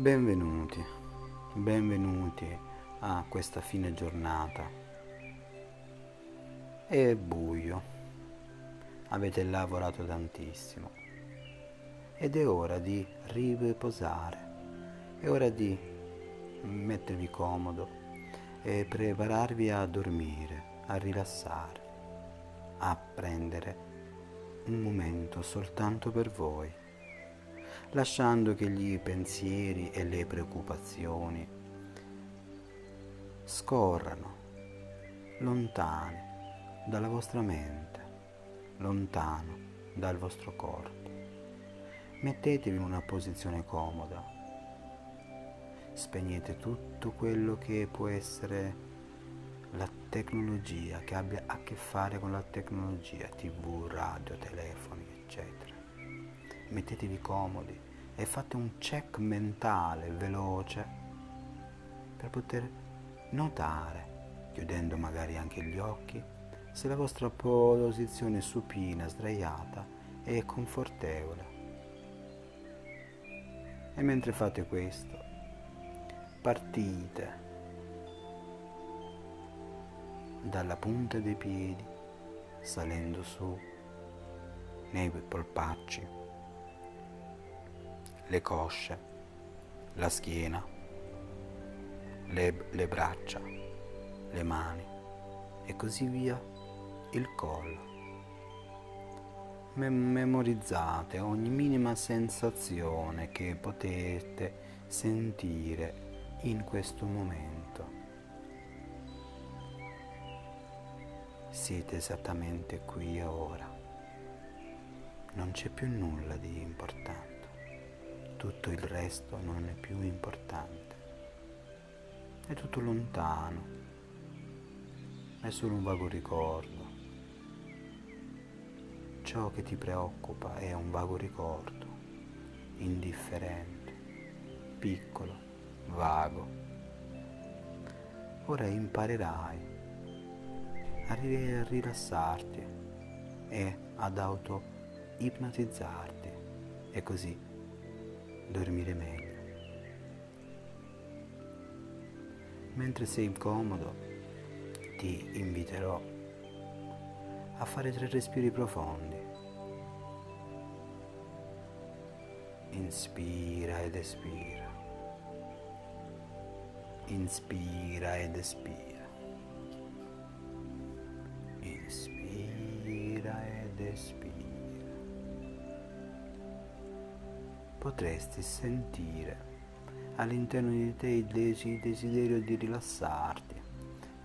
Benvenuti, benvenuti a questa fine giornata. È buio, avete lavorato tantissimo ed è ora di riposare, è ora di mettervi comodo e prepararvi a dormire, a rilassare, a prendere un momento soltanto per voi lasciando che gli pensieri e le preoccupazioni scorrano lontani dalla vostra mente, lontano dal vostro corpo. Mettetevi in una posizione comoda, spegnete tutto quello che può essere la tecnologia, che abbia a che fare con la tecnologia, tv, radio, telefoni, eccetera mettetevi comodi e fate un check mentale veloce per poter notare, chiudendo magari anche gli occhi, se la vostra posizione supina, sdraiata è confortevole. E mentre fate questo, partite dalla punta dei piedi, salendo su nei polpacci le cosce, la schiena, le, le braccia, le mani e così via il collo. memorizzate ogni minima sensazione che potete sentire in questo momento. Siete esattamente qui e ora. Non c'è più nulla di importante tutto il resto non è più importante. È tutto lontano, è solo un vago ricordo. Ciò che ti preoccupa è un vago ricordo, indifferente, piccolo, vago. Ora imparerai a rilassarti e ad auto ipnotizzarti e così dormire meglio. Mentre sei comodo, ti inviterò a fare tre respiri profondi. Inspira ed espira. Inspira ed espira. Potresti sentire all'interno di te il desiderio di rilassarti,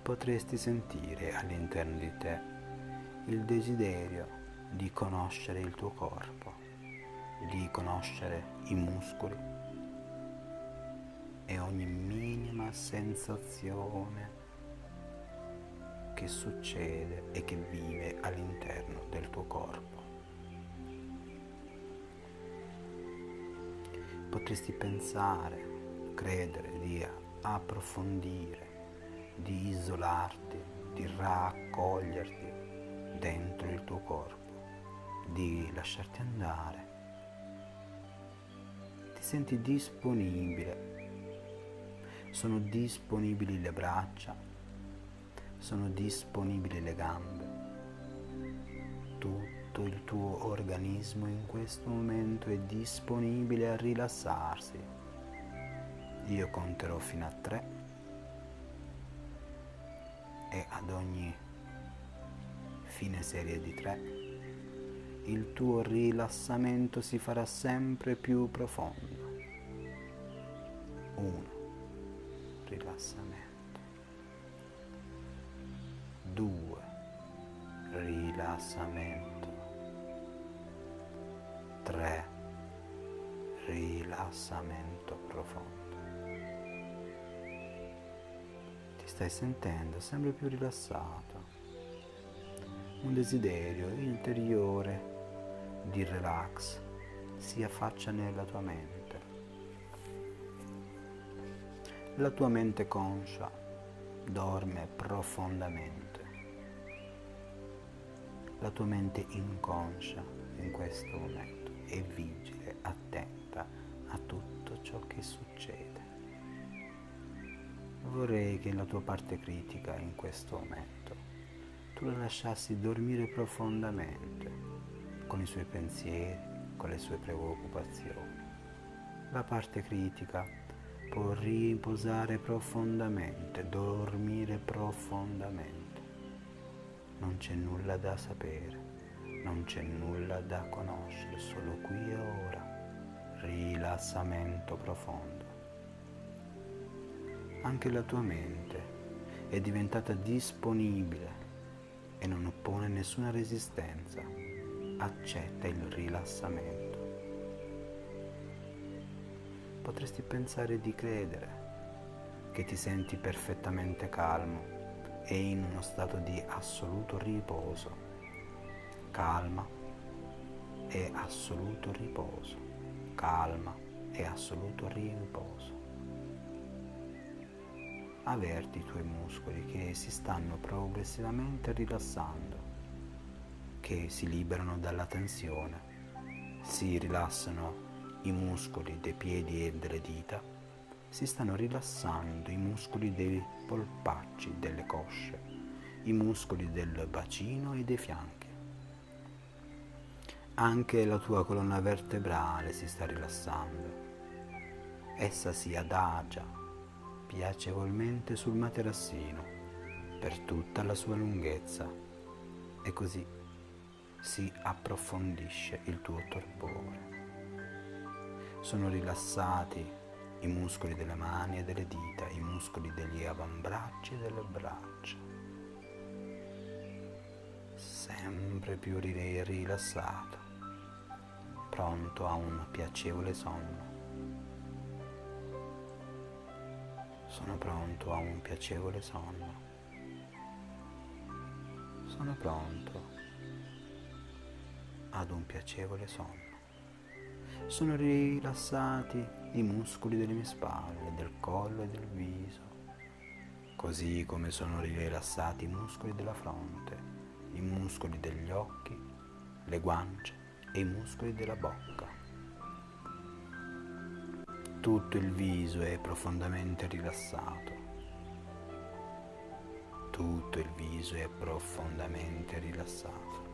potresti sentire all'interno di te il desiderio di conoscere il tuo corpo, di conoscere i muscoli e ogni minima sensazione che succede e che vive all'interno del tuo corpo. Potresti pensare, credere di approfondire, di isolarti, di raccoglierti dentro il tuo corpo, di lasciarti andare. Ti senti disponibile. Sono disponibili le braccia, sono disponibili le gambe. Tutto tutto il tuo organismo in questo momento è disponibile a rilassarsi. Io conterò fino a tre e ad ogni fine serie di tre il tuo rilassamento si farà sempre più profondo. Uno, rilassamento. Due, rilassamento. 3. Rilassamento profondo. Ti stai sentendo sempre più rilassato. Un desiderio interiore di relax si affaccia nella tua mente. La tua mente conscia dorme profondamente. La tua mente inconscia in questo momento e vigile, attenta a tutto ciò che succede. Vorrei che la tua parte critica in questo momento tu la lasciassi dormire profondamente con i suoi pensieri, con le sue preoccupazioni. La parte critica può riposare profondamente, dormire profondamente. Non c'è nulla da sapere non c'è nulla da conoscere, solo qui e ora. Rilassamento profondo. Anche la tua mente è diventata disponibile e non oppone nessuna resistenza. Accetta il rilassamento potresti pensare di credere che ti senti perfettamente calmo e in uno stato di assoluto riposo. Calma e assoluto riposo. Calma e assoluto riposo. Avverti i tuoi muscoli che si stanno progressivamente rilassando, che si liberano dalla tensione, si rilassano i muscoli dei piedi e delle dita, si stanno rilassando i muscoli dei polpacci, delle cosce, i muscoli del bacino e dei fianchi. Anche la tua colonna vertebrale si sta rilassando. Essa si adagia piacevolmente sul materassino per tutta la sua lunghezza e così si approfondisce il tuo torpore sono rilassati i muscoli delle mani e delle dita, i muscoli degli avambracci e delle braccia. Sempre più rilassato, pronto a un piacevole sonno. Sono pronto a un piacevole sonno. Sono pronto ad un piacevole sonno sono rilassati i muscoli delle mie spalle, del collo e del viso, così come sono rilassati i muscoli della fronte, i muscoli degli occhi, le guance e i muscoli della bocca. Tutto il viso è profondamente rilassato. Tutto il viso è profondamente rilassato.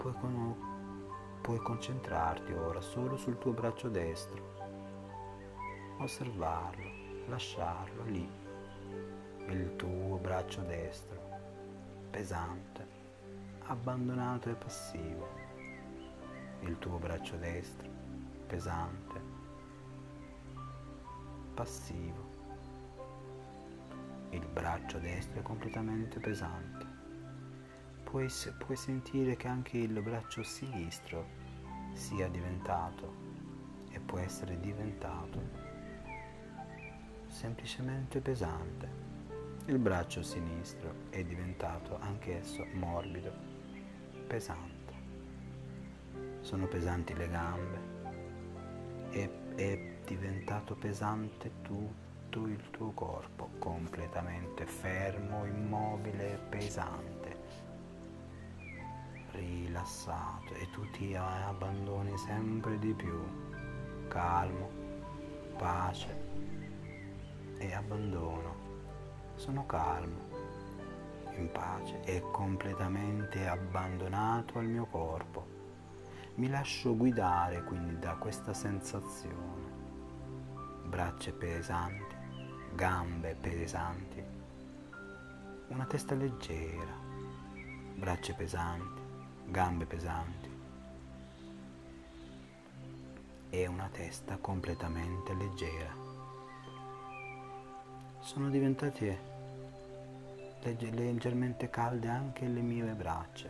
puoi, con, puoi concentrarti ora solo sul tuo braccio destro, osservarlo, lasciarlo lì, il tuo braccio destro, pesante, abbandonato e passivo, il tuo braccio destro, pesante, passivo, il braccio destro è completamente pesante. Puoi, puoi sentire che anche il braccio sinistro sia diventato e può essere diventato semplicemente pesante. Il braccio sinistro è diventato anch'esso morbido, pesante. Sono pesanti le gambe e è diventato pesante tutto il tuo corpo, completamente fermo, immobile, pesante rilassato e tu ti abbandoni sempre di più, calmo, pace e abbandono. Sono calmo, in pace e completamente abbandonato al mio corpo. Mi lascio guidare quindi da questa sensazione. Braccia pesanti, gambe pesanti, una testa leggera, braccia pesanti gambe pesanti e una testa completamente leggera. Sono diventate leggermente calde anche le mie braccia.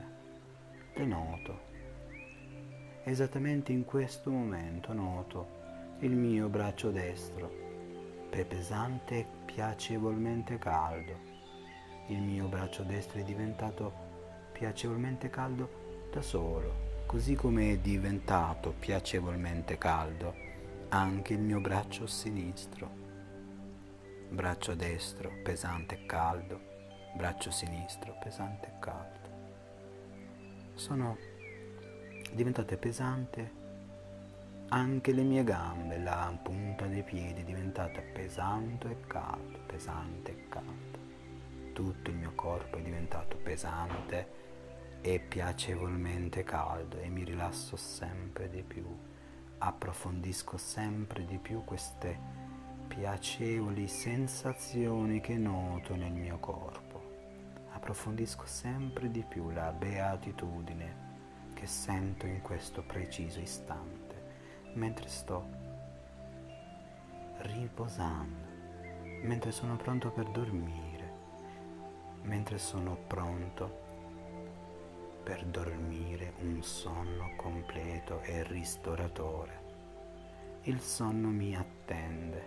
Le noto. Esattamente in questo momento noto il mio braccio destro, pesante e piacevolmente caldo. Il mio braccio destro è diventato piacevolmente caldo da solo, così come è diventato piacevolmente caldo anche il mio braccio sinistro. Braccio destro pesante e caldo, braccio sinistro pesante e caldo. Sono diventate pesante Anche le mie gambe, la punta dei piedi è diventata pesante e calda, pesante e calda. Tutto il mio corpo è diventato pesante e piacevolmente caldo e mi rilasso sempre di più. Approfondisco sempre di più queste piacevoli sensazioni che noto nel mio corpo. Approfondisco sempre di più la beatitudine che sento in questo preciso istante mentre sto riposando, mentre sono pronto per dormire, mentre sono pronto per dormire un sonno completo e ristoratore. Il sonno mi attende,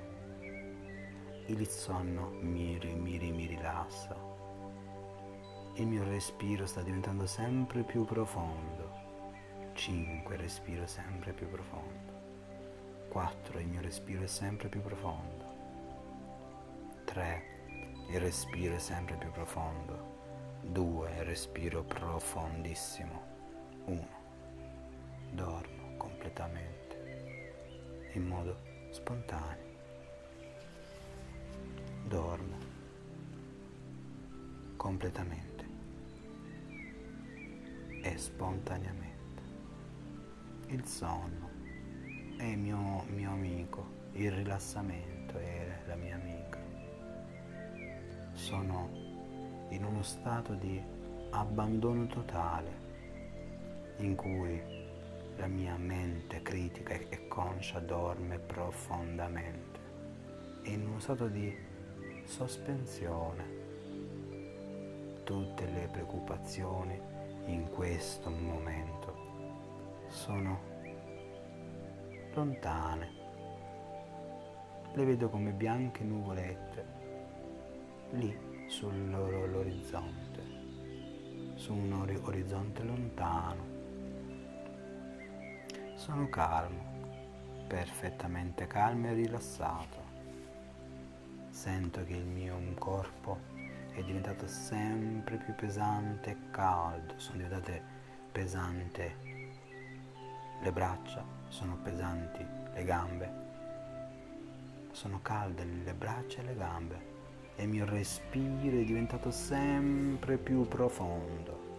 il sonno mi, mi, mi rilassa, il mio respiro sta diventando sempre più profondo. 5 respiro sempre più profondo. 4 il mio respiro è sempre più profondo. 3 il respiro è sempre più profondo. 2 il respiro profondissimo. 1 dormo completamente in modo spontaneo. Dormo completamente e spontaneamente. Il sonno è il mio, mio amico, il rilassamento è la mia amica. Sono in uno stato di abbandono totale in cui la mia mente critica e conscia dorme profondamente, in uno stato di sospensione. Tutte le preoccupazioni in questo momento sono lontane. Le vedo come bianche nuvolette lì sull'orizzonte, su un orizzonte lontano. Sono calmo, perfettamente calmo e rilassato. Sento che il mio corpo è diventato sempre più pesante e caldo, sono diventate pesanti le braccia, sono pesanti le gambe, sono calde le braccia e le gambe e il mio respiro è diventato sempre più profondo.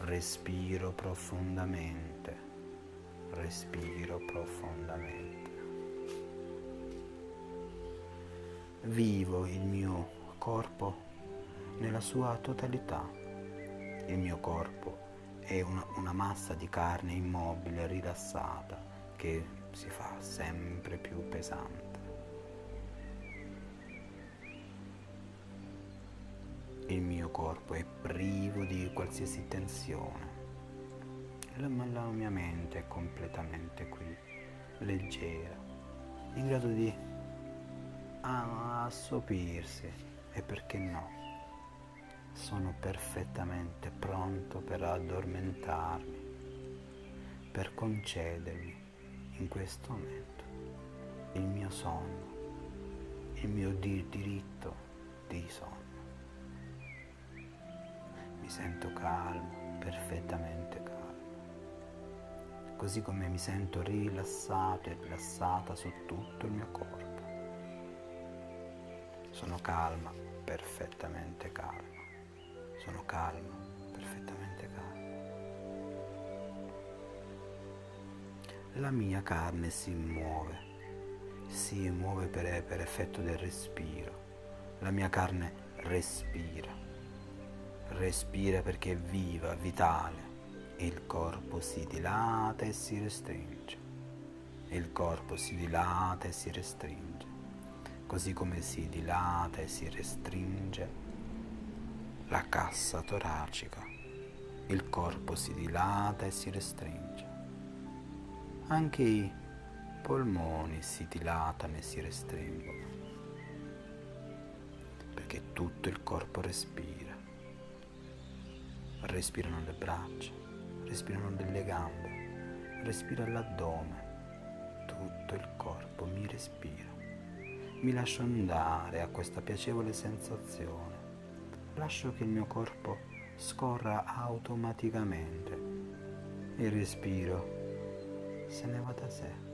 Respiro profondamente, respiro profondamente. Vivo il mio corpo nella sua totalità. Il mio corpo è una, una massa di carne immobile, rilassata, che si fa sempre più pesante. Il mio corpo è privo di qualsiasi tensione, la, la mia mente è completamente qui, leggera, in grado di assopirsi e perché no, sono perfettamente pronto per addormentarmi, per concedermi in questo momento il mio sonno, il mio diritto di sonno. Mi sento calmo, perfettamente calmo, così come mi sento rilassato e rilassata su tutto il mio corpo. Sono calma, perfettamente calma. Sono calmo, perfettamente calmo. la mia carne si muove, si muove per, per effetto del respiro. La mia carne respira, respira perché è viva, vitale. Il corpo si dilata e si restringe. Il corpo si dilata e si restringe. Così come si dilata e si restringe la cassa toracica. Il corpo si dilata e si restringe anche i polmoni si dilatano e si restringono, perché tutto il corpo respira. Respirano le braccia, respirano delle gambe, respira l'addome, tutto il corpo mi respira. Mi lascio andare a questa piacevole sensazione, lascio che il mio corpo scorra automaticamente. Il respiro se ne va da sé.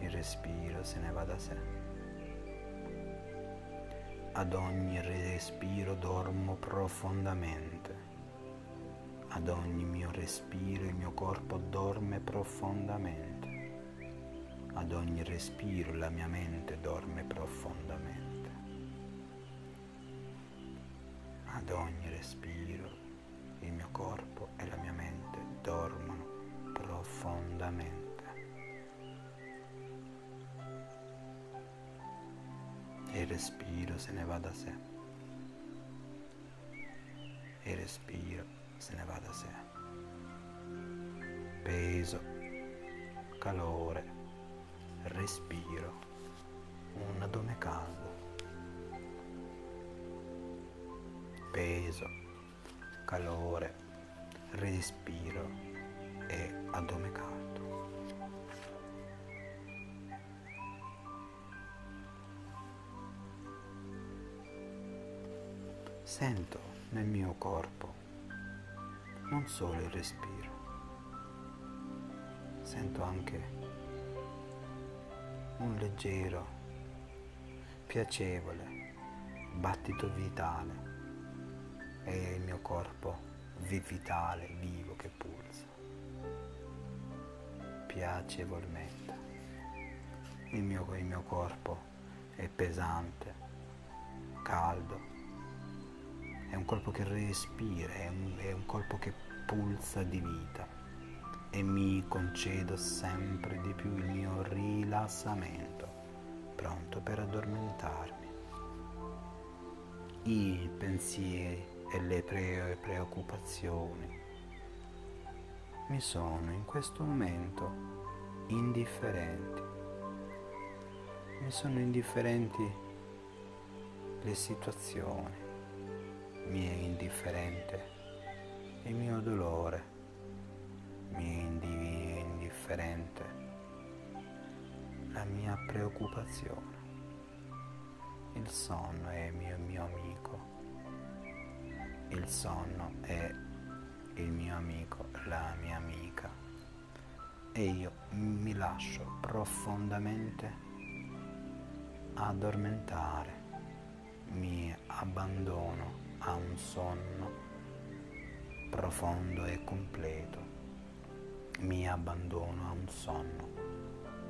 il respiro se ne va da sé. Ad ogni respiro dormo profondamente. Ad ogni mio respiro il mio corpo dorme profondamente. Ad ogni respiro la mia mente dorme profondamente. Ogni respiro il mio corpo e la mia mente dormono profondamente. E il respiro se ne va da sé. E il respiro se ne va da sé. Peso, calore, respiro, un addome caldo. Peso, calore, respiro e addome caldo. Sento nel mio corpo non solo il respiro, sento anche un leggero, piacevole battito vitale e il mio corpo vitale, vivo che pulsa piacevolmente. Il mio, il mio corpo è pesante, caldo, è un corpo che respira, è un, è un corpo che pulsa di vita e mi concedo sempre di più il mio rilassamento, pronto per addormentarmi. I pensieri e le pre- preoccupazioni mi sono in questo momento indifferenti. Mi sono indifferenti le situazioni, mi è indifferente il mio dolore, mi è indifferente la mia preoccupazione. Il sonno è mio, mio amico, il sonno è il mio amico, la mia amica e io mi lascio profondamente addormentare, mi abbandono a un sonno profondo e completo, mi abbandono a un sonno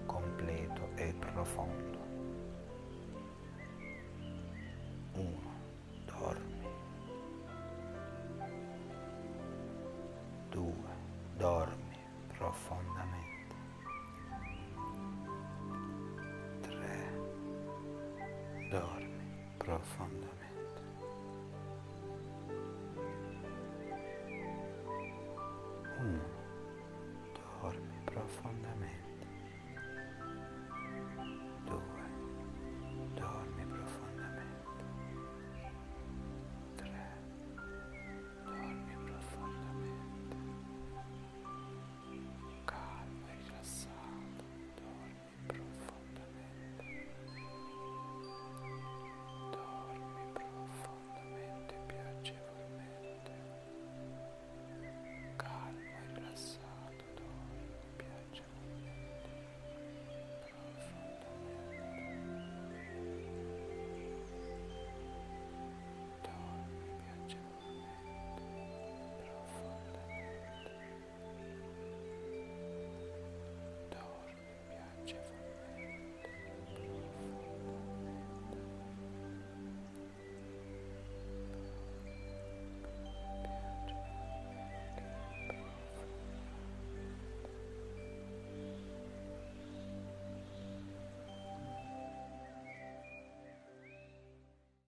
completo e profondo. 1. outdoor.